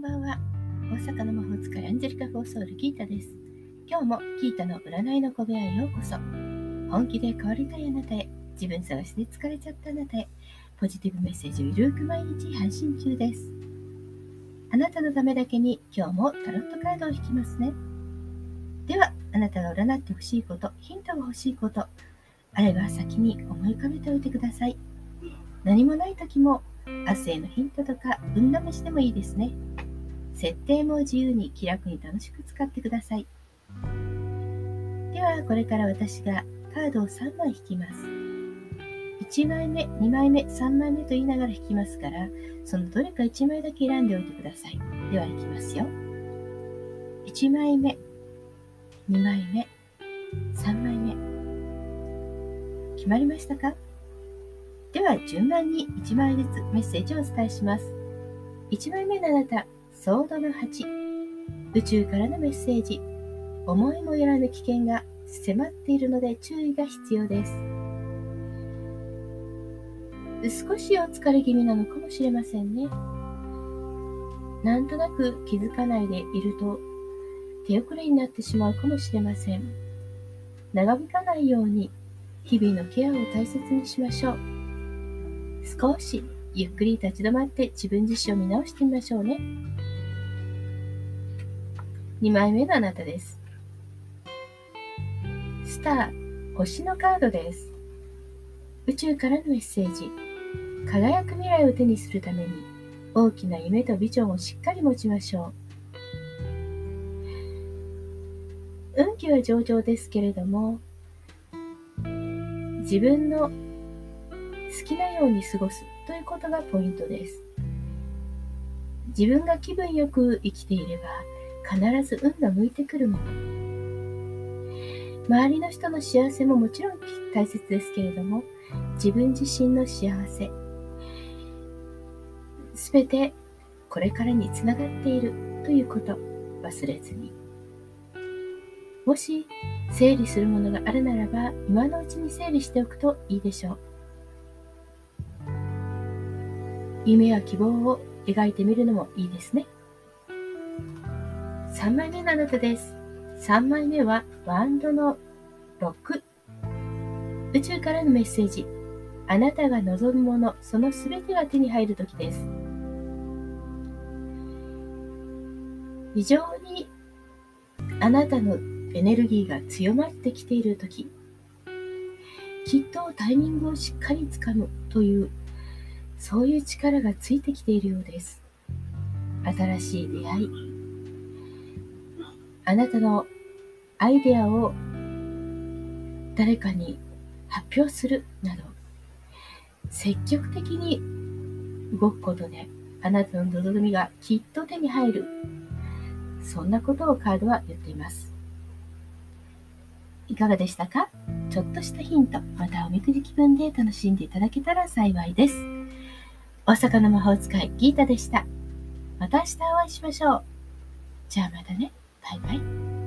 ばんは大阪の魔法使いアンジェリカ・フォーソウルギータです。今日もギータの占いの小部屋へようこそ。本気で変わりたいあなたへ、自分探しで疲れちゃったあなたへ、ポジティブメッセージをゆるく毎日配信中です。あなたのためだけに今日もタロットカードを引きますね。では、あなたが占ってほしいこと、ヒントが欲しいこと、あれば先に思い浮かべておいてください。何もない時も、明日へのヒントとか運試しでもいいですね。設定も自由に気楽に楽しく使ってください。では、これから私がカードを3枚引きます。1枚目、2枚目、3枚目と言いながら引きますから、そのどれか1枚だけ選んでおいてください。では、いきますよ。1枚目、2枚目、3枚目。決まりましたか？では、順番に1枚ずつメッセージをお伝えします。1枚目のあなた、ソードの8宇宙からのメッセージ。思いもよらぬ危険が迫っているので注意が必要です。少しお疲れ気味なのかもしれませんね。なんとなく気づかないでいると手遅れになってしまうかもしれません。長引かないように日々のケアを大切にしましょう。少しゆっくり立ち止まって自分自身を見直してみましょうね。2枚目のあなたです。スター、星のカードです。宇宙からのメッセージ。輝く未来を手にするために、大きな夢とビジョンをしっかり持ちましょう。運気は上々ですけれども、自分の好きなように過ごすということがポイントです。自分が気分よく生きていれば、必ず運が向いてくるもの。周りの人の幸せももちろん大切ですけれども、自分自身の幸せ、すべてこれからにつながっているということ、忘れずに。もし整理するものがあるならば、今のうちに整理しておくといいでしょう。夢や希望を描いてみるのもいいですね。3枚目のあなたです。3枚目はワンドの6。宇宙からのメッセージ。あなたが望むもの、そのすべてが手に入るときです。非常にあなたのエネルギーが強まってきているとき、きっとタイミングをしっかりつかむという、そういう力がついてきているようです。新しい出会い、あなたのアイデアを誰かに発表するなど、積極的に動くことで、あなたの望みがきっと手に入る。そんなことをカードは言っています。いかがでしたか？ちょっとしたヒント、またおみくじ気分で楽しんでいただけたら幸いです。大阪の魔法使いギータでした。また明日お会いしましょう。じゃあまたね。拜拜。